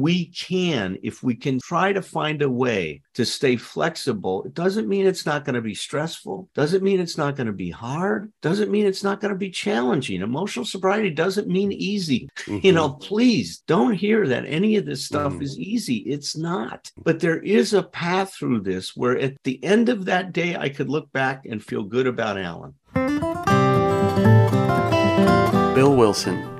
we can, if we can try to find a way to stay flexible, it doesn't mean it's not going to be stressful, doesn't mean it's not going to be hard, doesn't mean it's not going to be challenging. Emotional sobriety doesn't mean easy. Mm-hmm. You know, please don't hear that any of this stuff mm-hmm. is easy. It's not. But there is a path through this where at the end of that day, I could look back and feel good about Alan. Bill Wilson,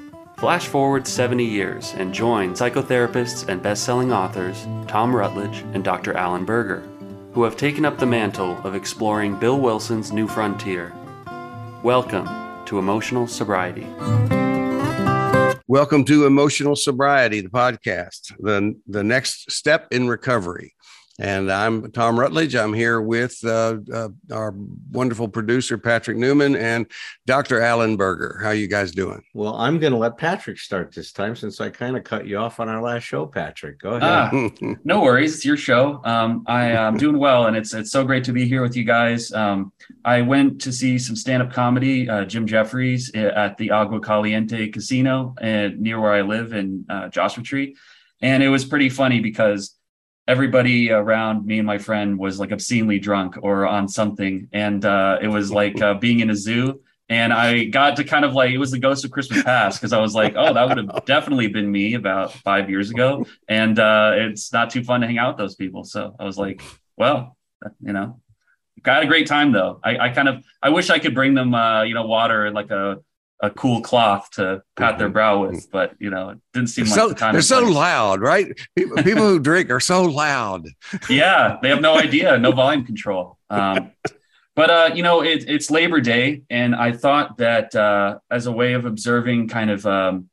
Flash forward 70 years and join psychotherapists and best-selling authors Tom Rutledge and Dr. Alan Berger, who have taken up the mantle of exploring Bill Wilson's new frontier. Welcome to Emotional Sobriety. Welcome to Emotional Sobriety, the podcast, the, the next step in recovery. And I'm Tom Rutledge. I'm here with uh, uh, our wonderful producer, Patrick Newman, and Dr. Alan Berger. How you guys doing? Well, I'm going to let Patrick start this time since I kind of cut you off on our last show, Patrick. Go ahead. Ah, no worries. It's your show. Um, I am doing well, and it's it's so great to be here with you guys. Um, I went to see some stand-up comedy, uh, Jim Jeffries at the Agua Caliente Casino and near where I live in uh, Joshua Tree. And it was pretty funny because everybody around me and my friend was like obscenely drunk or on something. And uh, it was like uh, being in a zoo. And i got to kind of like it was the ghost of christmas past because i was like oh that would have definitely been me about five years ago. And uh, it's not too fun to hang out with those people. So i was like well you know got a great time though. I, I kind of i wish i could bring them uh, you know water and like a a cool cloth to pat mm-hmm. their brow with, but you know, it didn't seem they're like so, the They're so place. loud, right? People, people who drink are so loud. yeah, they have no idea, no volume control. Um, but uh, you know, it, it's Labor Day, and I thought that uh, as a way of observing kind of um,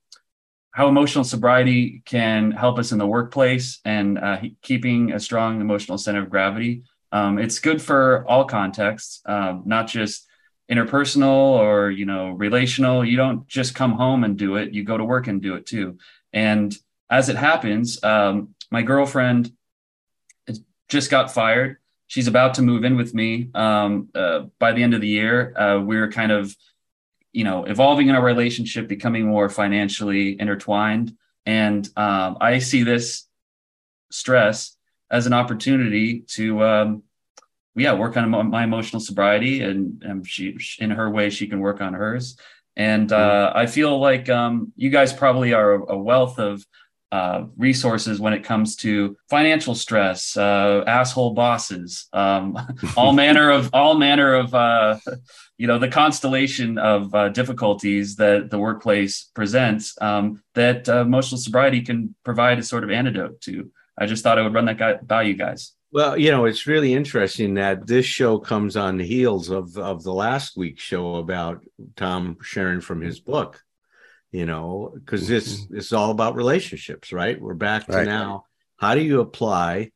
how emotional sobriety can help us in the workplace and uh, keeping a strong emotional center of gravity. Um, it's good for all contexts, um, not just interpersonal or you know relational you don't just come home and do it you go to work and do it too. And as it happens um, my girlfriend just got fired. She's about to move in with me um, uh, by the end of the year. Uh, we're kind of you know evolving in our relationship becoming more financially intertwined. And um, i see this stress as an opportunity to um, yeah, work on my emotional sobriety, and, and she, in her way, she can work on hers. And uh, I feel like um, you guys probably are a, a wealth of uh, resources when it comes to financial stress, uh, asshole bosses, um, all manner of all manner of uh, you know the constellation of uh, difficulties that the workplace presents um, that uh, emotional sobriety can provide a sort of antidote to. I just thought I would run that guy, by you guys. Well, you know, it's really interesting that this show comes on the heels of of the last week's show about Tom sharing from his book. You know, because this mm-hmm. is all about relationships, right? We're back to right. now. How do you apply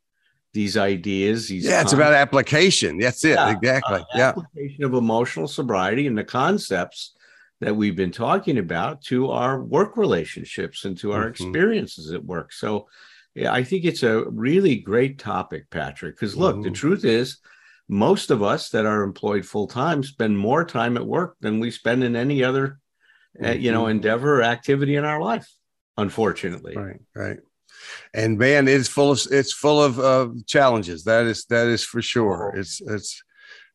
these ideas? These yeah, it's about application. That's it. Yeah, exactly. Uh, yeah, application of emotional sobriety and the concepts that we've been talking about to our work relationships and to our mm-hmm. experiences at work. So I think it's a really great topic, Patrick. Because look, mm-hmm. the truth is, most of us that are employed full time spend more time at work than we spend in any other, mm-hmm. uh, you know, mm-hmm. endeavor or activity in our life. Unfortunately, right, right. And man, it's full of it's full of uh, challenges. That is that is for sure. Oh. It's it's.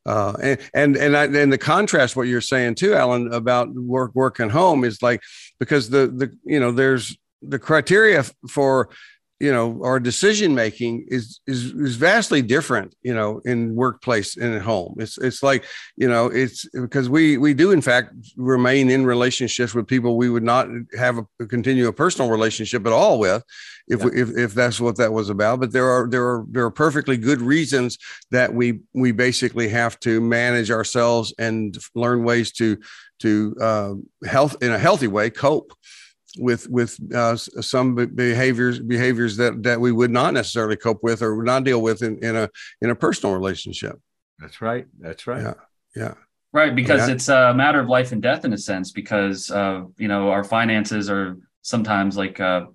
Uh, and and and, I, and the contrast, what you're saying too, Alan, about work, work, and home is like because the the you know there's the criteria for you know our decision making is is is vastly different you know in workplace and at home. It's it's like you know it's because we we do in fact remain in relationships with people we would not have a continue a personal relationship at all with if yeah. if, if that's what that was about. But there are there are there are perfectly good reasons that we we basically have to manage ourselves and learn ways to to uh, health in a healthy way cope with with uh, some behaviors behaviors that that we would not necessarily cope with or would not deal with in, in a in a personal relationship. That's right. That's right. Yeah. Yeah. Right, because yeah. it's a matter of life and death in a sense. Because uh, you know our finances are sometimes like uh,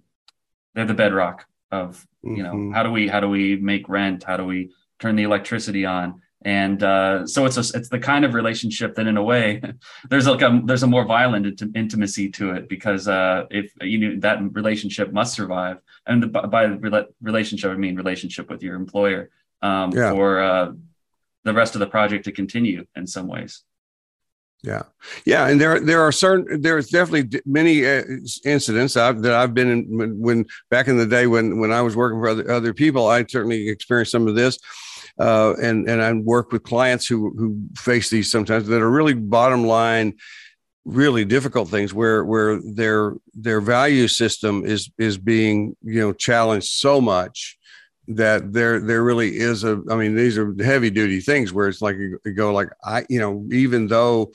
they're the bedrock of you know mm-hmm. how do we how do we make rent? How do we turn the electricity on? And uh, so it's a, it's the kind of relationship that in a way there's like a there's a more violent int- intimacy to it because uh, if you know that relationship must survive and the, by re- relationship I mean relationship with your employer um, yeah. for uh, the rest of the project to continue in some ways. Yeah, yeah, and there there are certain there's definitely many uh, incidents I've, that I've been in when, when, back in the day when when I was working for other, other people I certainly experienced some of this uh, and and I work with clients who who face these sometimes that are really bottom line really difficult things where where their their value system is is being you know challenged so much that there there really is a i mean these are heavy duty things where it's like you go like i you know even though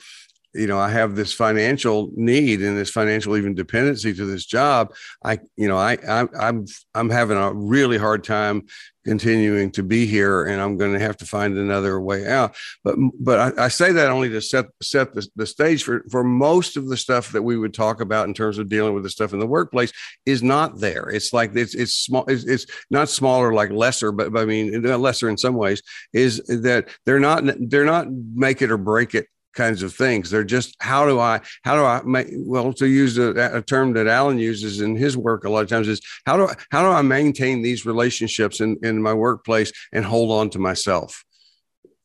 you know i have this financial need and this financial even dependency to this job i you know i, I i'm i'm having a really hard time continuing to be here and i'm going to have to find another way out. But but i, I say that only to set set the, the stage for for most of the stuff that we would talk about in terms of dealing with the stuff in the workplace is not there. It's like it's it's small it's, it's not smaller like lesser but, but i mean lesser in some ways is that they're not they're not make it or break it kinds of things. They're just how do I how do I make well to use a, a, term that Alan uses in his work a lot of times is how do I, how do I maintain these relationships in in my workplace and hold on to myself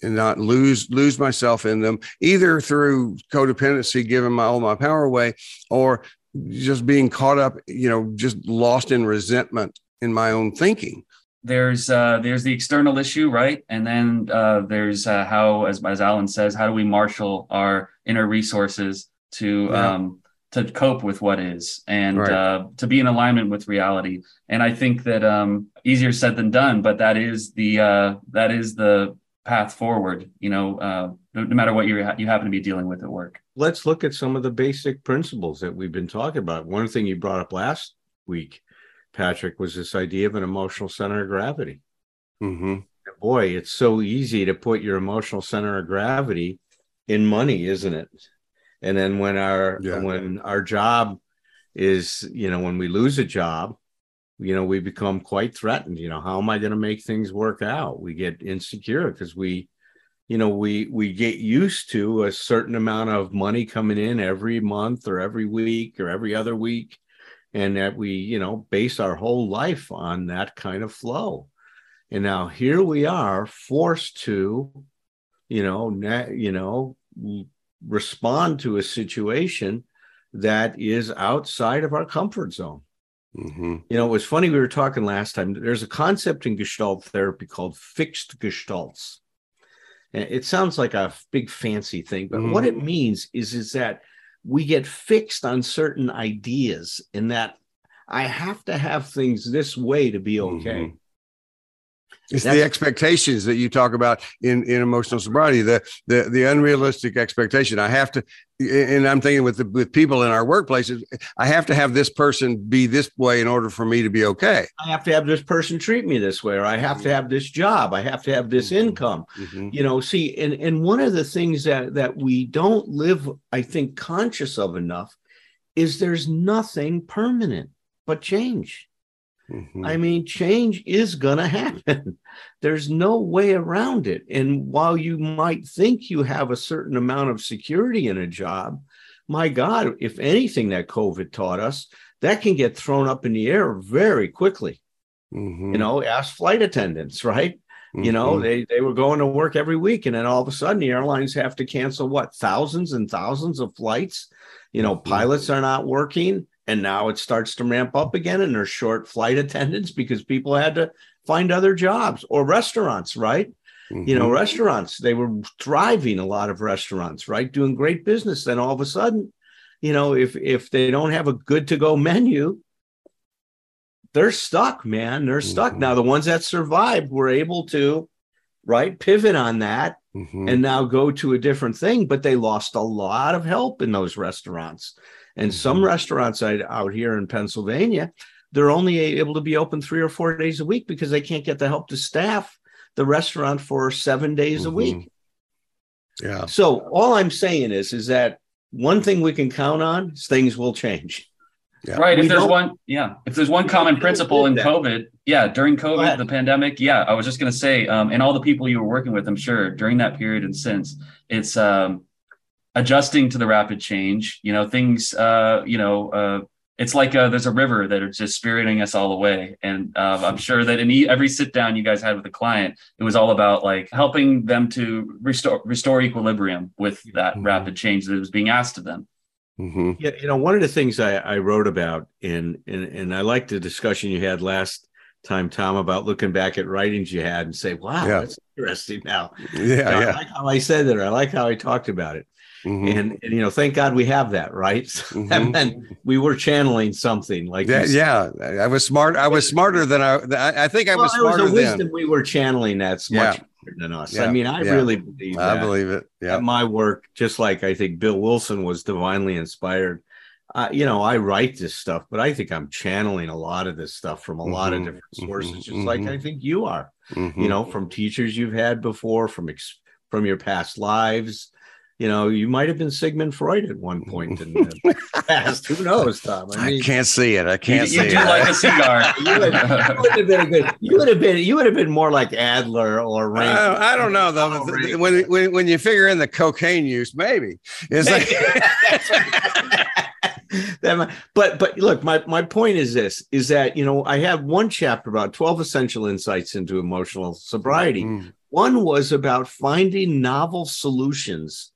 and not lose lose myself in them either through codependency giving my all my power away or just being caught up you know just lost in resentment in my own thinking there's uh, there's the external issue, right? And then uh, there's uh, how, as as Alan says, how do we marshal our inner resources to yeah. um, to cope with what is and right. uh, to be in alignment with reality. And I think that um, easier said than done, but that is the uh, that is the path forward. You know, uh, no, no matter what you you happen to be dealing with at work. Let's look at some of the basic principles that we've been talking about. One thing you brought up last week Patrick, was this idea of an emotional center of gravity. Mm-hmm. Boy, it's so easy to put your emotional center of gravity in money, isn't it? And then when our yeah. when our job is, you know, when we lose a job, you know, we become quite threatened. You know, how am I going to make things work out? We get insecure because we, you know, we we get used to a certain amount of money coming in every month or every week or every other week and that we you know base our whole life on that kind of flow and now here we are forced to you know na- you know respond to a situation that is outside of our comfort zone mm-hmm. you know it was funny we were talking last time there's a concept in gestalt therapy called fixed gestalts it sounds like a big fancy thing but mm-hmm. what it means is is that we get fixed on certain ideas in that I have to have things this way to be okay. Mm-hmm. It's That's, the expectations that you talk about in, in emotional sobriety, the, the the unrealistic expectation. I have to, and I'm thinking with the, with people in our workplaces, I have to have this person be this way in order for me to be okay. I have to have this person treat me this way, or I have to have this job. I have to have this mm-hmm. income. Mm-hmm. You know, see, and and one of the things that that we don't live, I think, conscious of enough, is there's nothing permanent but change. Mm-hmm. I mean, change is going to happen. There's no way around it. And while you might think you have a certain amount of security in a job, my God, if anything that COVID taught us, that can get thrown up in the air very quickly. Mm-hmm. You know, ask flight attendants, right? Mm-hmm. You know, mm-hmm. they, they were going to work every week, and then all of a sudden the airlines have to cancel what thousands and thousands of flights. You know, mm-hmm. pilots are not working and now it starts to ramp up again and there's short flight attendants because people had to find other jobs or restaurants right mm-hmm. you know mm-hmm. restaurants they were thriving a lot of restaurants right doing great business then all of a sudden you know if if they don't have a good to go menu they're stuck man they're stuck mm-hmm. now the ones that survived were able to right pivot on that mm-hmm. and now go to a different thing but they lost a lot of help in those restaurants And some Mhm. restaurants out out here in Pennsylvania, they're only able to be open three or four days a week because they can't get the help to staff the restaurant for seven days a Mhm. week. Yeah. So all I'm saying is, is that one thing we can count on is things will change. Yeah. Right. We If there's one, yeah. If there's one common principle in that. COVID, yeah, during COVID, the pandemic, yeah, I was just going to say, um, and all the people you were working with, I'm sure during that period and since, it's um, adjusting to the rapid change. You know, things, uh, you know, uh, it's like uh, there's a river that is just spiriting us all away. And uh, I'm sure that in e- every sit down you guys had with a client, it was all about like helping them to restore restore equilibrium with that Mhm. rapid change that was being asked of them. hmm Yeah, you know, one of the things I, I wrote about in, in and I like the discussion you had last time, Tom, about looking back at writings you had and say, wow, Yeah. that's interesting now. Yeah. I Yeah. like how I said it. I like how I talked about it. Mhm. And, and you know, thank God we have that, right? Mhm. that meant we were channeling something like Yeah, you yeah, I was smart. I was smarter than I. I think I Well, was was a wisdom we were channeling that's much better than us. I mean, I Yeah. really believe I believe it. Yeah. my work, just like I think Bill Wilson was divinely inspired. Uh, you know, I write this stuff, but I think I'm channeling a lot of this stuff from a lot of Mhm, different sources, just like mhm. I think you are. You know, from teachers you've had before, from ex- from your past lives. You know, you might have been Sigmund Freud at one point in the past. Who knows, Tom? I can't see it. I You, can't you see do it. like a cigar. you would, you would have been a good. You would have been. You would have been more like Adler or Rank. I, I don't know though. Oh, When, when when you figure in the cocaine use, maybe it's like that might- but but look my my point is this is that you know i have one chapter about 12 essential insights into emotional sobriety Mm, one was about finding novel solutions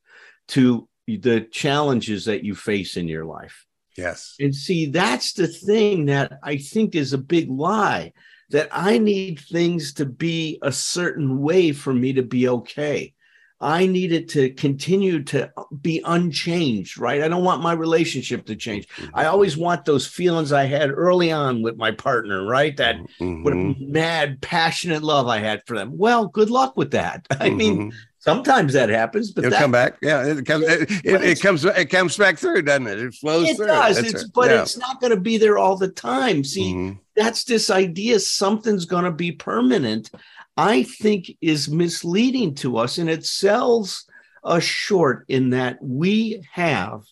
to the challenges that you face in your life yes. and see that's the thing that i think is a big lie that i need things to be a certain way for me to be okay I need it to continue to be unchanged, right? I don't want my relationship to change. I always want those feelings I had early on with my partner, right? That what Mhm, mad, passionate love I had for them. Well, good luck with that. I mean, mhm. Sometimes that happens, but it'll that, come back. Yeah, it comes. It, it, it comes. It comes back through, doesn't it? It flows it through. does. It's, right. but Yeah. it's not going to be there all the time. See, Mhm. that's this idea something's going to be permanent. I think is misleading to us, and it sells us short in that we have,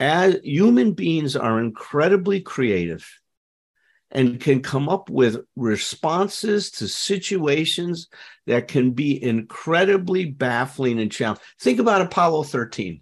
as human beings, are incredibly creative and can come up with responses to situations that can be incredibly baffling and challenging. Think about Apollo 13.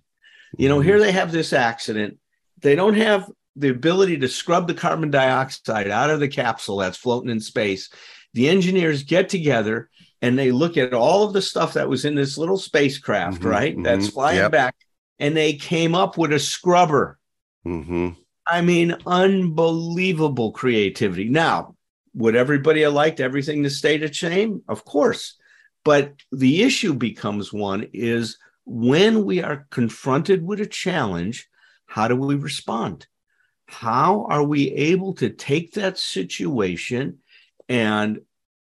You know, here they have this accident. They don't have the ability to scrub the carbon dioxide out of the capsule that's floating in space. The engineers get together and they look at all of the stuff that was in this little spacecraft, Mhm, right? That's mhm, flying yep. back. And they came up with a scrubber. Mhm. I mean, unbelievable creativity. Now, would everybody have liked everything to stay the same? Of course. But the issue becomes one is when we are confronted with a challenge, how do we respond? How are we able to take that situation and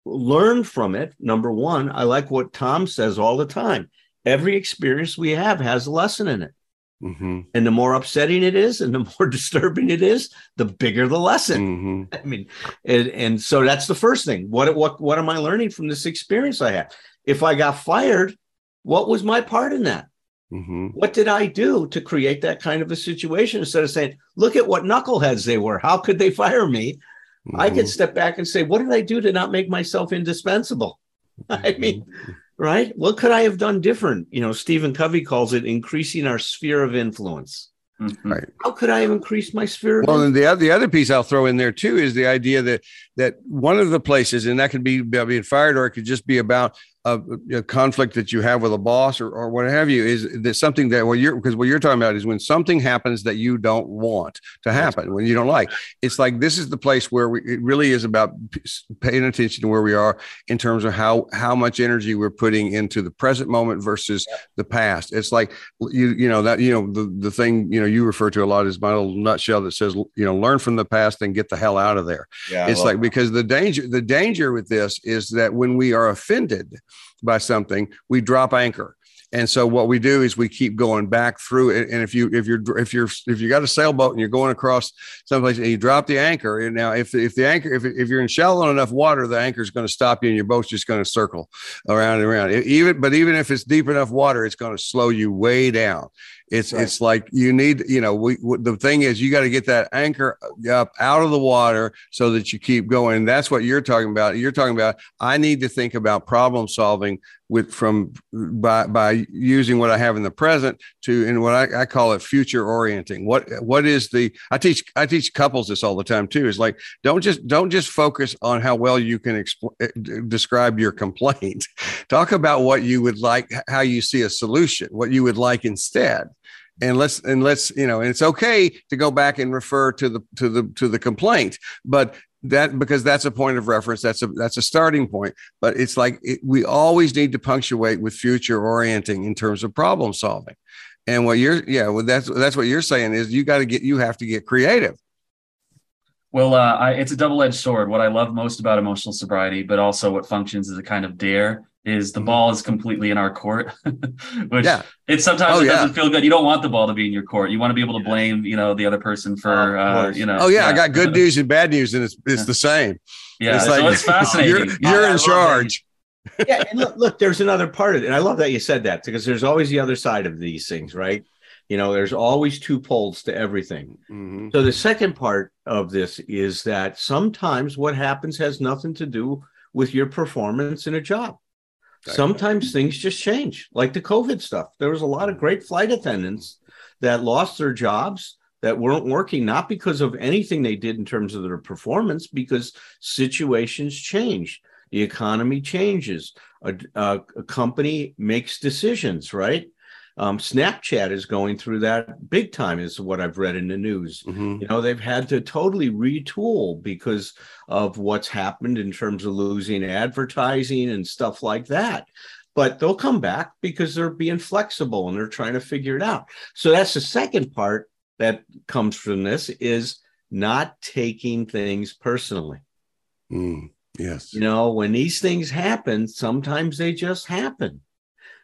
learn from it? Number one, I like what Tom says all the time. Every experience we have has a lesson in it. Mhm. And the more upsetting it is and the more disturbing it is, the bigger the lesson. Mhm. I mean, and, and so that's the first thing. What what what am I learning from this experience I had? If I got fired, what was my part in that? Mhm. What did I do to create that kind of a situation? Instead of saying, look at what knuckleheads they were. How could they fire me? I could Mhm. step back and say, what did I do to not make myself indispensable? I mean, right? What could I have done different? You know, Stephen Covey calls it increasing our sphere of influence. Mhm. Right. How could I have increased my sphere of Well, and the other the other piece I'll throw in there too is the idea that that one of the places, and that could be about being fired, or it could just be about a, a conflict that you have with a boss or, or what have you, is that something that well you're because what you're talking about is when something happens that you don't want to happen, when you don't like. It's like this is the place where we, it really is about paying attention to where we are in terms of how how much energy we're putting into the present moment versus the past. It's like you you know that you know the the thing you know you refer to a lot is my little nutshell that says you know learn from the past and get the hell out of there. Yeah, it's like because the danger the danger with this is that when we are offended by something, we drop anchor. and so what we do is we keep going back through it. And if you if you're if you're if you got a sailboat and you're going across someplace and you drop the anchor and now if if the anchor if, if you're in shallow enough water the anchor is going to stop you and your boat's just going to circle around and around. Even but even if it's deep enough water it's going to slow you way down it's right. it's like you need you know we, the thing is you got to get that anchor up out of the water so that you keep going. That's what you're talking about. You're talking about I need to think about problem solving with from by by using what I have in the present to in what I, I call it future orienting. What what is the I teach I teach couples this all the time too. Is like don't just don't just focus on how well you can expl- eh, describe your complaint. Talk about what you would like, how you see a solution, what you would like instead and let's and let's you know and it's okay to go back and refer to the to the to the complaint but that because that's a point of reference that's a that's a starting point. But it's like it, we always need to punctuate with future orienting in terms of problem solving. And what you're yeah well that's that's what you're saying is you got to get you have to get creative. Well uh, I, it's a double-edged sword. What i love most about emotional sobriety but also what functions as a kind of dare is the ball is completely in our court, which yeah. it sometimes oh, it doesn't yeah. feel good. You don't want the ball to be in your court. You want to be able to blame, you know, the other person for, uh, you know. Oh yeah, yeah, I got good news and bad news, and it's it's the same. Yeah, it's like, so it's fascinating. You're, you're in charge. yeah, and look, look, there's another part of it, and I love that you said that because there's always the other side of these things, right? You know, there's always two poles to everything. Mm-hmm. So the second part of this is that sometimes what happens has nothing to do with your performance in a job sometimes things just change, like the COVID stuff. There was a lot of great flight attendants that lost their jobs that weren't working, not because of anything they did in terms of their performance, because situations change. The economy changes. A, a, uh, a company makes decisions, right? Um, Snapchat is going through that big time, is what I've read in the news. Mm-hmm. You know, they've had to totally retool because of what's happened in terms of losing advertising and stuff like that. But they'll come back because they're being flexible and they're trying to figure it out. So that's the second part that comes from this is not taking things personally. Mm, yes. You know, when these things happen, sometimes they just happen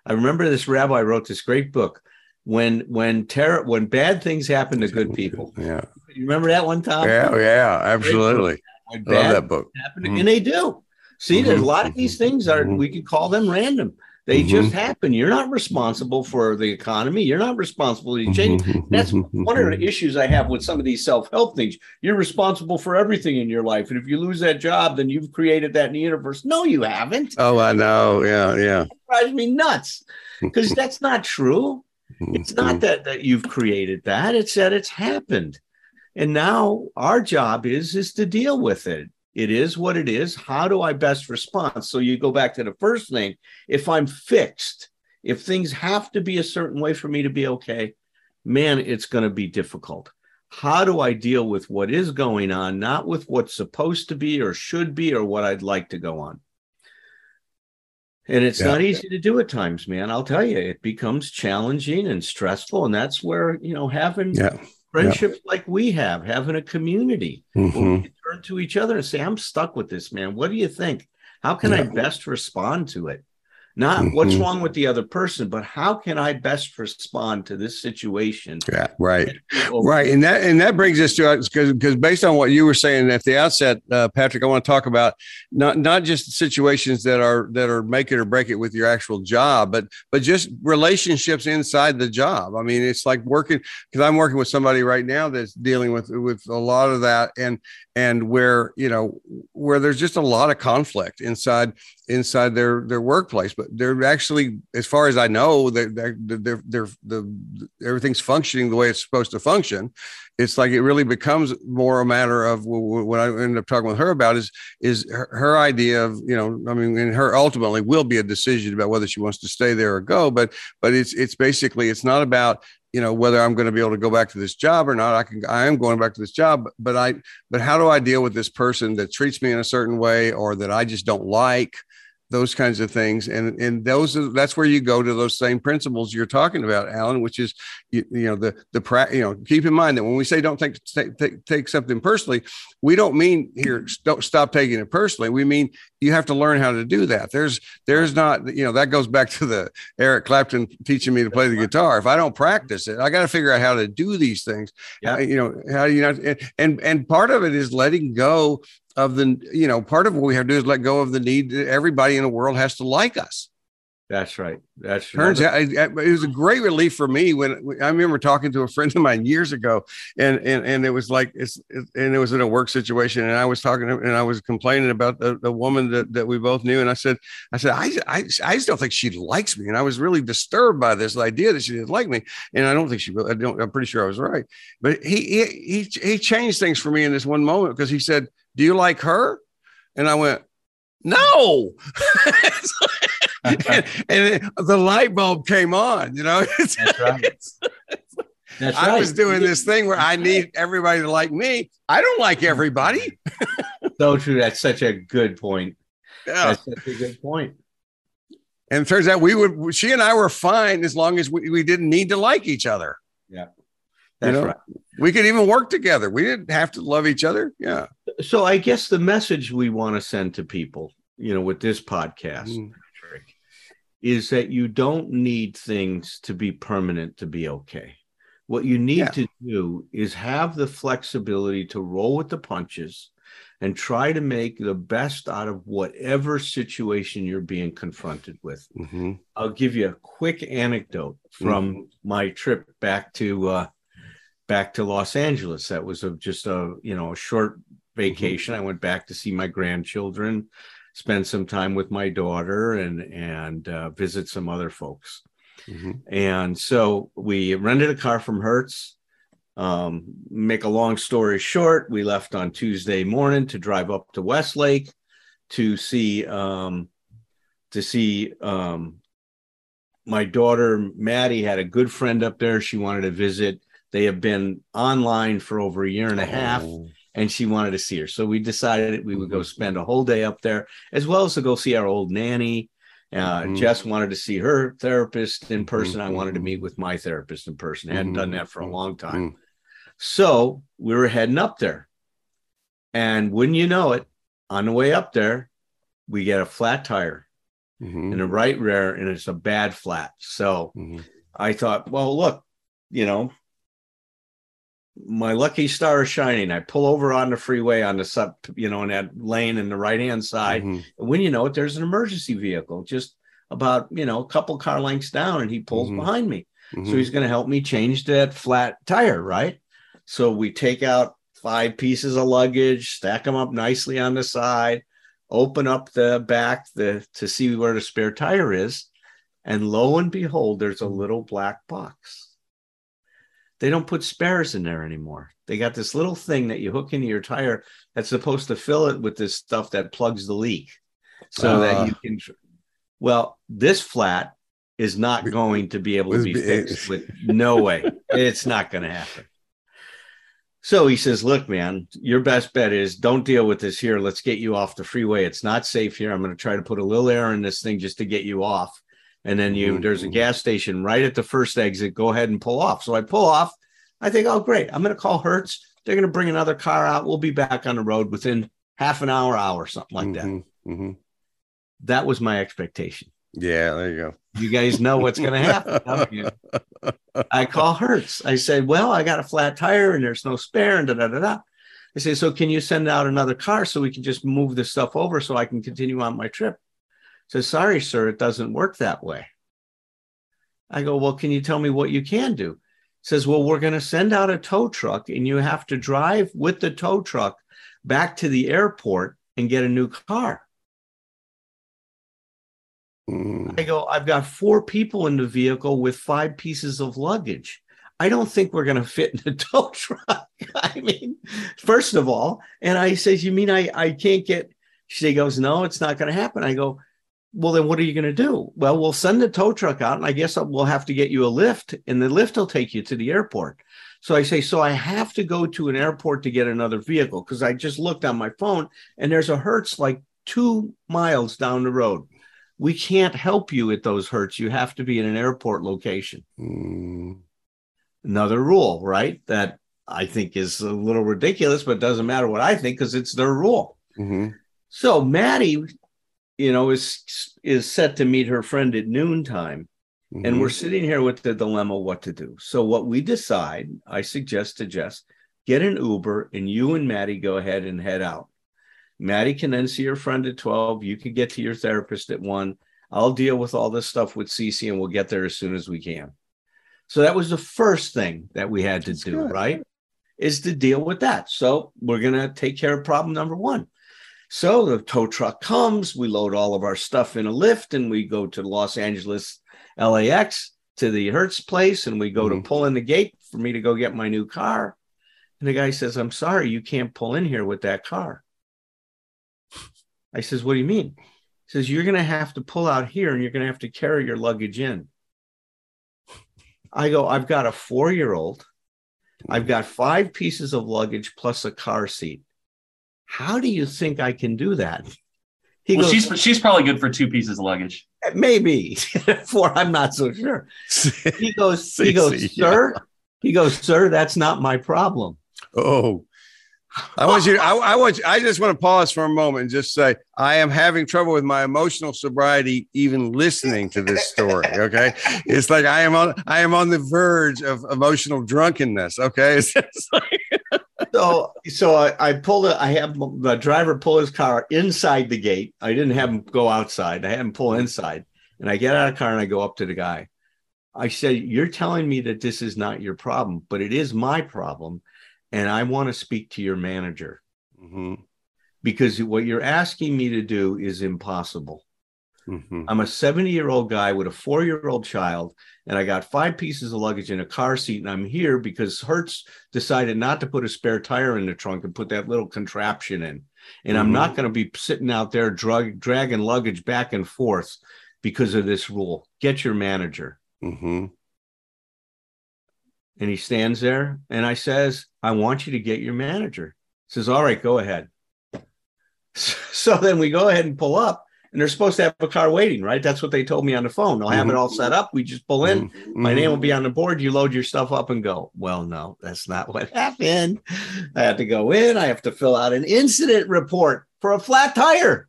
I remember this rabbi wrote this great book when when terror when bad things happen to good people. Yeah. You remember that one time? Yeah, yeah, absolutely. I love that book. Happen, mm-hmm. And they do. See, mm-hmm. there's a lot of these things are mm-hmm. we could call them random. They mm-hmm. just happen. You're not responsible for the economy. You're not responsible to change. Mm-hmm. That's one of the issues I have with some of these self-help things. You're responsible for everything in your life. And if you lose that job, then you've created that in the universe. No, you haven't. Oh, I know. Yeah, yeah. It drives me nuts because that's not true. It's not mm-hmm. that that you've created that. It's that it's happened. And now our job is is to deal with it it is what it is. How do I best respond? So you go back to the first thing. If I'm fixed, if things have to be a certain way for me to be okay, man, it's going to be difficult. How do I deal with what is going on, not with what's supposed to be or should be or what I'd like to go on? And it's yeah. not easy to do at times, man. I'll tell you, it becomes challenging and stressful. And that's where, you know, having yeah friendships yeah. like we have, having a community mm-hmm. turn to each other and say, I'm stuck with this, man. What do you think? How can yeah. I best respond to it? Not mm-hmm. what's wrong with the other person, but how can I best respond to this situation? Yeah, right, right, and that and that brings us to because because based on what you were saying at the outset, uh, Patrick, I want to talk about not not just situations that are that are make it or break it with your actual job, but but just relationships inside the job. I mean, it's like working because I'm working with somebody right now that's dealing with with a lot of that, and and where you know where there's just a lot of conflict inside inside their their workplace but they're actually as far as i know they're they're they're, they're the everything's functioning the way it's supposed to function. It's like it really becomes more a matter of what i end up talking with her about is is her, her idea of you know i mean and her ultimately will be a decision about whether she wants to stay there or go but but it's it's basically it's not about you know whether i'm going to be able to go back to this job or not. I can i am going back to this job but i but how do i deal with this person that treats me in a certain way or that i just don't like those kinds of things. And and those are, that's where you go to those same principles you're talking about alan which is you, you know the the pra- you know keep in mind that when we say don't take, take take something personally we don't mean here don't stop taking it personally. We mean you have to learn how to do that. There's there's not you know that goes back to the eric clapton teaching me to play the guitar. If i don't practice it i got to figure out how to do these things. Yeah. Uh, you know how do you not and and part of it is letting go of the you know part of what we have to do is let go of the need that everybody in the world has to like us. That's right. That's turns out it, was a great relief for me when i remember talking to a friend of mine years ago and and, and it was like it's and it was in a work situation and i was talking to, and i was complaining about the, the woman that, that we both knew and i said i said I, I i just don't think she likes me and i was really disturbed by this idea that she didn't like me and i don't think she really i don't i'm pretty sure i was right. But he he he, he changed things for me in this one moment because he said do you like her? And I went, No. and, and, the light bulb came on, you know. That's right. That's I was doing this thing where I need everybody to like me. I don't like everybody. so true. That's such a good point. Yeah. That's such a good point. And it turns out we would, she and I were fine as long as we, we didn't need to like each other. Yeah. That's you know, right. We could even work together. We didn't have to love each other. Yeah. So I guess the message we want to send to people, you know, with this podcast mm. is that you don't need things to be permanent to be okay. What you need yeah. to do is have the flexibility to roll with the punches and try to make the best out of whatever situation you're being confronted with. Mm-hmm. I'll give you a quick anecdote from mm-hmm. my trip back to uh, back to Los Angeles. That was a, just a you know a short vacation. Mm-hmm. I went back to see my grandchildren, spend some time with my daughter, and and uh, visit some other folks. Mm-hmm. And so we rented a car from Hertz. Um, make a long story short, we left on Tuesday morning to drive up to Westlake to see um, to see um, my daughter Maddie had a good friend up there. She wanted to visit they have been online for over a year and a half, oh. and she wanted to see her. So we decided we would go mm-hmm. spend a whole day up there, as well as to go see our old nanny. Uh, mm-hmm. Jess wanted to see her therapist in person. Mm-hmm. I wanted to meet with my therapist in person. I hadn't done that for a mm-hmm. long time. Mm-hmm. So we were heading up there. And wouldn't you know it, on the way up there, we get a flat tire in the right rear, and it's a bad flat. So I thought, well, look, you know, my lucky star is shining. I pull over on the freeway on the sub, you know, in that lane in the right hand side. Mm-hmm. And when you know it, there's an emergency vehicle just about, you know, a couple car lengths down, and he pulls mm-hmm. behind me. Mm-hmm. So he's going to help me change that flat tire, right? So we take out five pieces of luggage, stack them up nicely on the side, open up the back the, to see where the spare tire is. And lo and behold, there's a little black box they don't put spares in there anymore. They got this little thing that you hook into your tire that's supposed to fill it with this stuff that plugs the leak so uh, that you can. Well, this flat is not going to be able to be fixed with no way. It's not going to happen. So he says, Look, man, your best bet is don't deal with this here. Let's get you off the freeway. It's not safe here. I'm going to try to put a little air in this thing just to get you off and then you mm-hmm. there's a gas station right at the first exit. Go ahead and pull off. So I pull off. I think, oh great, I'm going to call Hertz. They're going to bring another car out. We'll be back on the road within half an hour, hour, something like that. Mm-hmm. Mm-hmm. That was my expectation. Yeah, there you go. You guys know what's going to happen. I call Hertz. I said, "Well, I got a flat tire and there's no spare." And da da da da. I say, "So can you send out another car so we can just move this stuff over so I can continue on my trip?" Says, Sorry, sir, it doesn't work that way. I go, Well, can you tell me what you can do? says, Well, we're going to send out a tow truck and you have to drive with the tow truck back to the airport and get a new car. Mm. I go, I've got four people in the vehicle with five pieces of luggage. I don't think we're going to fit in the tow truck. I mean, first of all, and I says, You mean I, I can't get? She goes, No, it's not going to happen. I go, well, then what are you going to do? Well, we'll send the tow truck out, and I guess we'll have to get you a lift, and the lift will take you to the airport. So I say, so I have to go to an airport to get another vehicle because I just looked on my phone and there's a Hertz like two miles down the road. We can't help you at those Hertz. You have to be in an airport location. Mm. Another rule, right? That I think is a little ridiculous, but doesn't matter what I think because it's their rule. hmm So Maddie, you know, is is set to meet her friend at noontime. Mm-hmm. And we're sitting here with the dilemma what to do. So what we decide, I suggest to Jess, get an Uber and you and Maddie go ahead and head out. Maddie can then see her friend at 12. You can get to your therapist at one. I'll deal with all this stuff with Cece and we'll get there as soon as we can. So that was the first thing that we had to That's do, good. right? Is to deal with that. So we're going to take care of problem number one. So the tow truck comes, we load all of our stuff in a lift and we go to Los Angeles LAX to the Hertz place and we go Mhm. to pull in the gate for me to go get my new car. And the guy says, I'm sorry, you can't pull in here with that car. I says, What do you mean? He says, You're going to have to pull out here and you're going to have to carry your luggage in. I go, I've got a four year old. I've got five pieces of luggage plus a car seat. How do you think I can do that? He well, goes, she's she's probably good for two pieces of luggage. maybe four. I'm not so sure. He goes, he goes, Cece, sir. He goes, sir. That's not my problem. oh, I want you. I, I want. You, I just want to pause for a moment and just say I am having trouble with my emotional sobriety, even listening to this story. Okay, it's like I am on. I am on the verge of emotional drunkenness. Okay, it's, it's like, So, so I, I pulled it. I have the driver pull his car inside the gate. I didn't have him go outside. I had him pull inside, and I get out of the car and I go up to the guy. I said, "You're telling me that this is not your problem, but it is my problem, and I want to speak to your manager Mhm, because what you're asking me to do is impossible." Mhm, I'm a 70 year old guy with a four year old child, and I got five pieces of luggage in a car seat. And I'm here because Hertz decided not to put a spare tire in the trunk and put that little contraption in. And I'm Mhm. not going to be sitting out there drug, dragging luggage back and forth because of this rule. Get your manager. mhm. And he stands there and I says, I want you to get your manager. He says, All right, go ahead. So then we go ahead and pull up, and they're supposed to have a car waiting, right? That's what they told me on the phone. They'll have it all set up. We just pull in. Mhm, My name will be on the board. You load your stuff up and go. Well, no, that's not what happened. I have to go in. I have to fill out an incident report for a flat tire.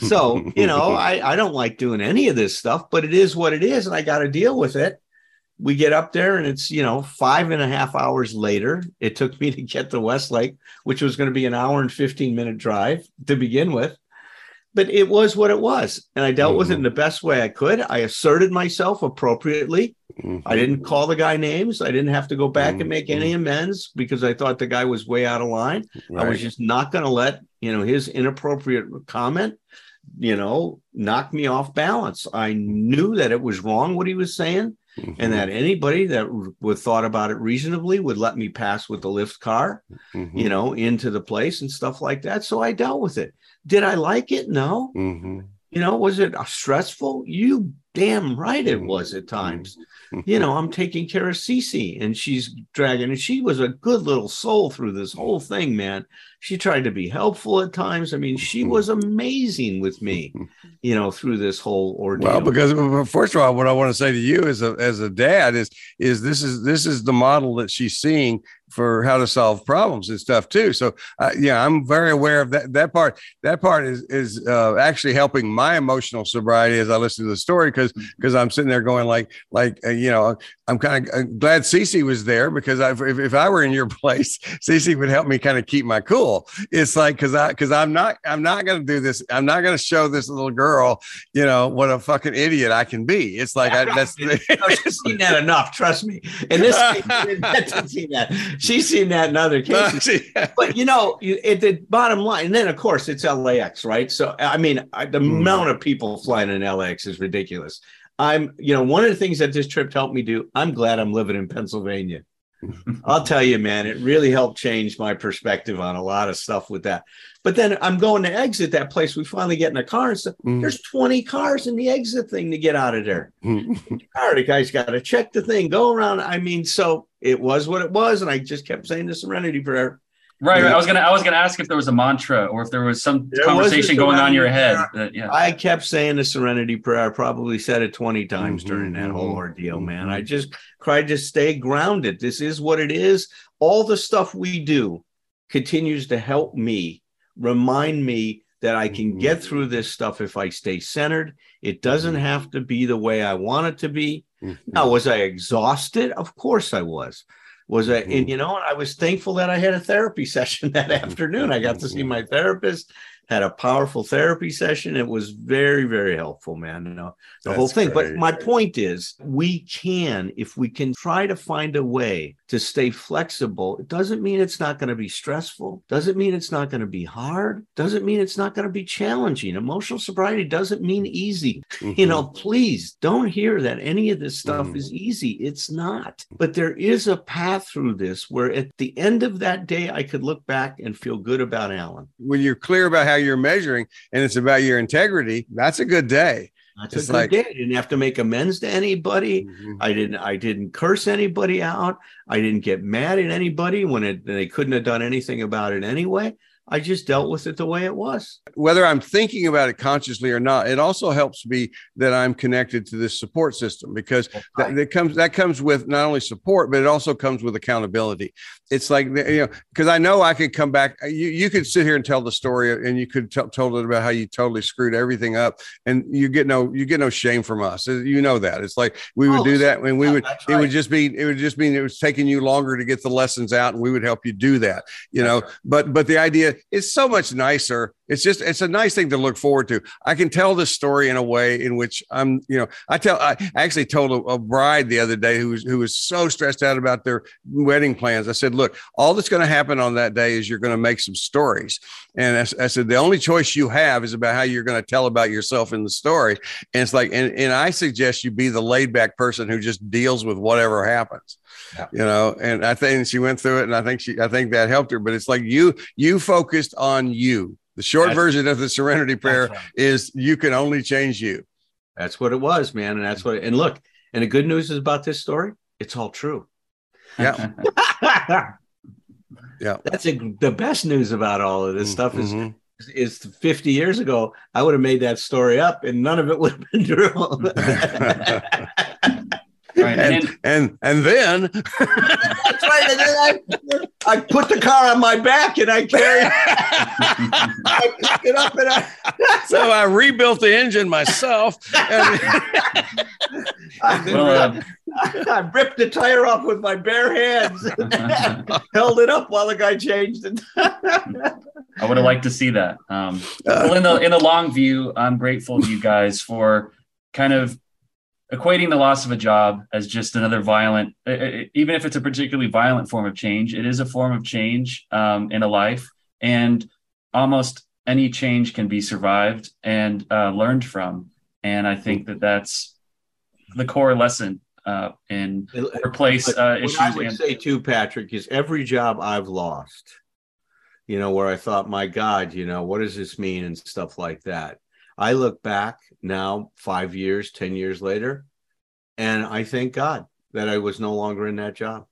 So, you know, I, I don't like doing any of this stuff, but it is what it is, and I got to deal with it. We get up there, and it's, you know, five and a half hours later. It took me to get to Westlake, which was going to be an hour and 15 minute drive to begin with. But it was what it was. And I dealt with it in the best way I could. I asserted myself appropriately. Mhm. I didn't call the guy names. I didn't have to go back and make any amends because I thought the guy was way out of line. I was just not going to let you know his inappropriate comment, you know, knock me off balance. I knew that it was wrong what he was saying, Mhm, and that anybody that would thought about it reasonably would let me pass with the lift car, mhm, you know, into the place and stuff like that. So I dealt with it. Did I like it? No. mhm, You know, was it stressful? You damn right it was at times. You know, I'm taking care of Cece and she's dragging, and she was a good little soul through this whole thing, man. She tried to be helpful at times. I mean, she was amazing with me, you know, through this whole ordeal. Well, because first of all, what I want to say to you as a as a dad is is this is this is the model that she's seeing for how to solve problems and stuff too. So uh, yeah, I'm very aware of that. That part that part is is uh, actually helping my emotional sobriety as I listen to the story because because I'm sitting there going like like uh, you know I'm kind of glad Cece was there because I, if, if I were in your place, Cece would help me kind of keep my cool. It's like because I because I'm not I'm not going to do this. I'm not going to show this little girl you know what a fucking idiot I can be. It's like I, that's she's seen that enough, trust me. And this she's seen that. She's seen that in other cases. But you know, you, at the bottom line, and then of course it's LAX, right? So I mean, I, the Mm. amount of people flying in LAX is ridiculous. I'm, you know, one of the things that this trip helped me do. I'm glad I'm living in Pennsylvania. I'll tell you, man, it really helped change my perspective on a lot of stuff with that. But then I'm going to exit that place. We finally get in a car and stuff. Mm. There's 20 cars in the exit thing to get out of there. Mhm. All right, the guy's got to check the thing, go around. I mean, so it was what it was. And I just kept saying the serenity prayer. Right, right. I was gonna, I was gonna ask if there was a mantra or if there was some there conversation was going on in your head. That, yeah, I kept saying the Serenity Prayer. I probably said it twenty times mm-hmm, during that whole ordeal, mm-hmm. man. I just tried to stay grounded. This is what it is. All the stuff we do continues to help me, remind me that I can mm-hmm. get through this stuff if I stay centered. It doesn't mm-hmm. have to be the way I want it to be. Mm-hmm. Now, was I exhausted? Of course I was was I, and you know, I was thankful that I had a therapy session that afternoon. I got to see my therapist had a powerful therapy session. It was very, very helpful, man. You know, the That's whole thing. Great. But my point is, we can, if we can try to find a way to stay flexible, it doesn't mean it's not going to be stressful. Doesn't mean it's not going to be hard. Doesn't mean it's not going to be challenging. Emotional sobriety doesn't mean easy. Mm-hmm. You know, please don't hear that any of this stuff mm-hmm. is easy. It's not. But there is a path through this where at the end of that day, I could look back and feel good about Alan. When you're clear about how how you're measuring and it's about your integrity, that's a good day. That's it's a good like, day. I didn't have to make amends to anybody. Mm-hmm. I didn't. I didn't curse anybody out. I didn't get mad at anybody when it, they couldn't have done anything about it anyway. I just dealt with it the way it was. Whether I'm thinking about it consciously or not, it also helps me that I'm connected to this support system because that, that, comes that comes with not only support, but it also comes with accountability. It's like you know, because I know I could come back. Uh, you you could sit here and tell the story, and you could t- told it about how you totally screwed everything up, and you get no you get no shame from us. Uh, you know that it's like we would oh, do that, and we would it would just be it would just mean it was taking you longer to get the lessons out, and we would help you do that. You know, but but the idea it's so much nicer. It's just it's a nice thing to look forward to. I can tell this story in a way in which I'm, you know, I tell I actually told a, a bride the other day who was who was so stressed out about their wedding plans. I said, look, all that's going to happen on that day is you're going to make some stories. And I, I, said, the only choice you have is about how you're going to tell about yourself in the story. And it's like, and, and I suggest you be the laid back person who just deals with whatever happens yeah. you know and i think she went through it and i think she i think that helped her but it's like you you focused on you the short that's, version of the serenity prayer right. is you can only change you that's what it was man and that's what and look and the good news is about this story it's all true yeah yeah that's a, the best news about all of this stuff is mm-hmm is 50 years ago, I would have made that story up and none of it would have been true. Right. And, and, and then that's right. And then I, I put the car on my back and I carried I picked it up and I so I rebuilt the engine myself. And, well, uh, I ripped the tire off with my bare hands, held it up while the guy changed it. I would have liked to see that. Um, well, in the in the long view, I'm grateful to you guys for kind of equating the loss of a job as just another violent, even if it's a particularly violent form of change, it is a form of change um, in a life. And almost any change can be survived and uh, learned from. And I think that that's the core lesson uh, in replace uh, issues. What I would and- say too, Patrick, is every job I've lost, you know, where I thought, my God, you know, what does this mean and stuff like that. I look back now, five years, 10 years later, and I thank God that I was no longer in that job.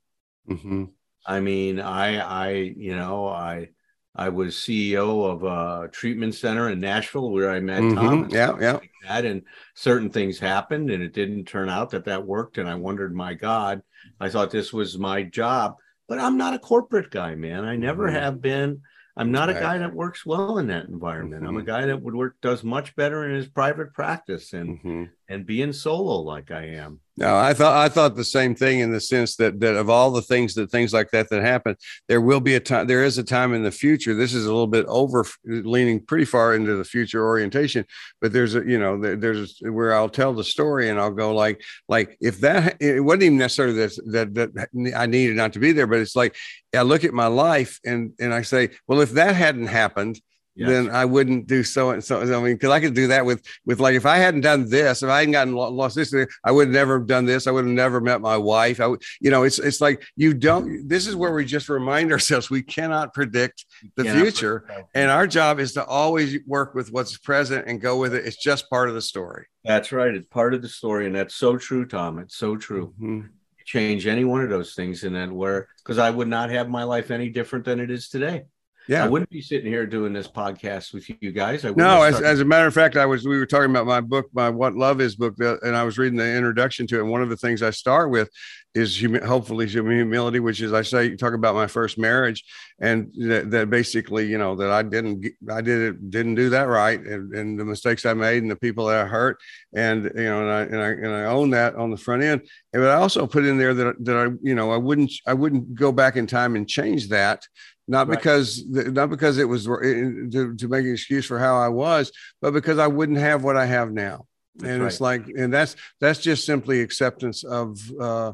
Mm-hmm. I mean, I, I, you know, I, I was CEO of a treatment center in Nashville where I met mm-hmm. Tom. Yeah, yeah. Like that, and certain things happened, and it didn't turn out that that worked. And I wondered, my God, I thought this was my job, but I'm not a corporate guy, man. I never mm-hmm. have been. I'm not right. a guy that works well in that environment. Mm-hmm. I'm a mm-hmm. guy that would work does much better in his private practice and mm-hmm. and being solo like I am. No, I thought I thought the same thing in the sense that that of all the things that things like that that happen, there will be a time. There is a time in the future. This is a little bit over leaning pretty far into the future orientation, but there's a you know there, there's where I'll tell the story and I'll go like like if that it wasn't even necessarily that that that I needed not to be there, but it's like I look at my life and and I say, well, if that hadn't happened, yes. then I wouldn't do so and so. I mean, because I could do that with with like if I hadn't done this, if I hadn't gotten lost this, I would never have done this. I would have never met my wife. I would, you know, it's it's like you don't. This is where we just remind ourselves we cannot predict the future, predict and our job is to always work with what's present and go with it. It's just part of the story. That's right. It's part of the story, and that's so true, Tom. It's so true. Mm-hmm change any one of those things, and then where because I would not have my life any different than it is today. Yeah. I wouldn't be sitting here doing this podcast with you guys. I wouldn't No, as, as a matter of fact, I was we were talking about my book, my What Love Is book, and I was reading the introduction to it. And one of the things I start with is humi- hopefully humility, which is I say you talk about my first marriage, and that, that basically you know that I didn't I did it didn't do that right, and, and the mistakes I made and the people that I hurt, and you know and I and I and I own that on the front end. And but I also put in there that that I you know I wouldn't I wouldn't go back in time and change that not Right. because not because it was to, to make an excuse for how I was, but because I wouldn't have what I have now. That's and right. it's like, and that's that's just simply acceptance of uh,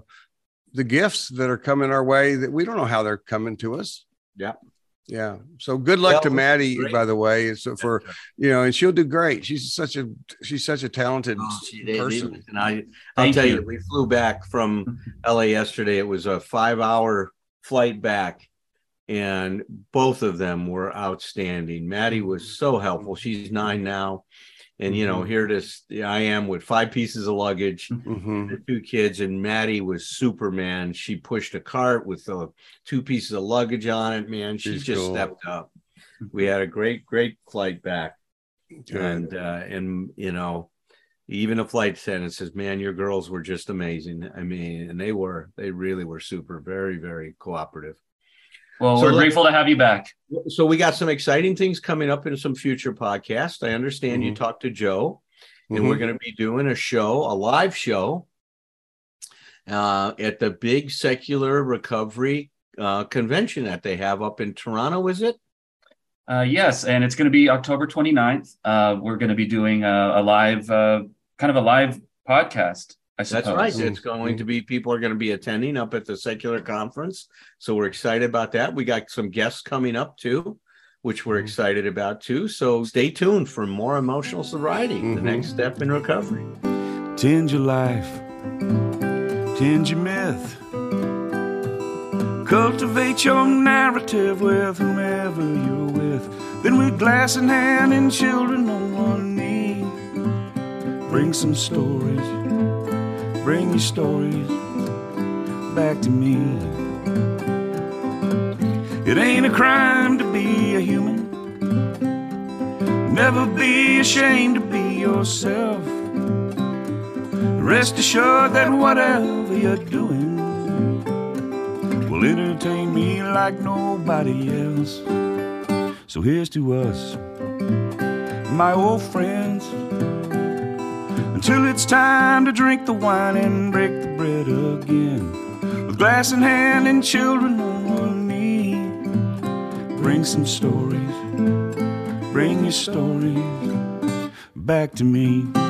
the gifts that are coming our way that we don't know how they're coming to us. Yeah. Yeah. So good luck Well, to Maddie, great. by the way. It's for you know, and she'll do great. She's such a she's such a talented Oh, she- they- they- person. and I, I'll tell you. you. we flew back from LA yesterday. It was a five-hour flight back, and both of them were outstanding. Maddie was so helpful. She's nine now, and you know, Mhm. here this I am with five pieces of luggage. Mhm. the two kids and Maddie was Superman. She pushed a cart with uh, two pieces of luggage on it. Man, she She's just cool. stepped up. We had a great, great flight back, Good. and uh, and you know, even a flight attendant says, "Man, your girls were just amazing." I mean, and they were. They really were super. Very, very cooperative. Well, So we're grateful to have you back. So we got some exciting things coming up in some future podcasts. I understand you Mhm. talked to Joe and Mhm. we're going to be doing a show, a live show, uh, at the big secular recovery uh, convention that they have up in Toronto. Is it? Uh, yes, and it's going to be October 29th. Uh, we're going to be doing a, a live, uh, kind of a live podcast. I suppose. That's right. It's going to be people are going to be attending up at the secular conference, so we're excited about that. We got some guests coming up too, which we're Mhm. excited about too. So stay tuned for more emotional sobriety, the Mhm. next step in recovery. Tend your life, tend your myth. Cultivate your narrative with whomever you're with. Then with glass in hand and children on one knee. Bring some stories, bring your stories back to me. It ain't a crime to be a human. Never be ashamed to be yourself. Rest assured that whatever you're doing will entertain me like nobody else. So here's to us, my old friends, until it's time to drink the wine and break the bread again. With glass in hand and children on one knee, bring some stories, bring your stories back to me.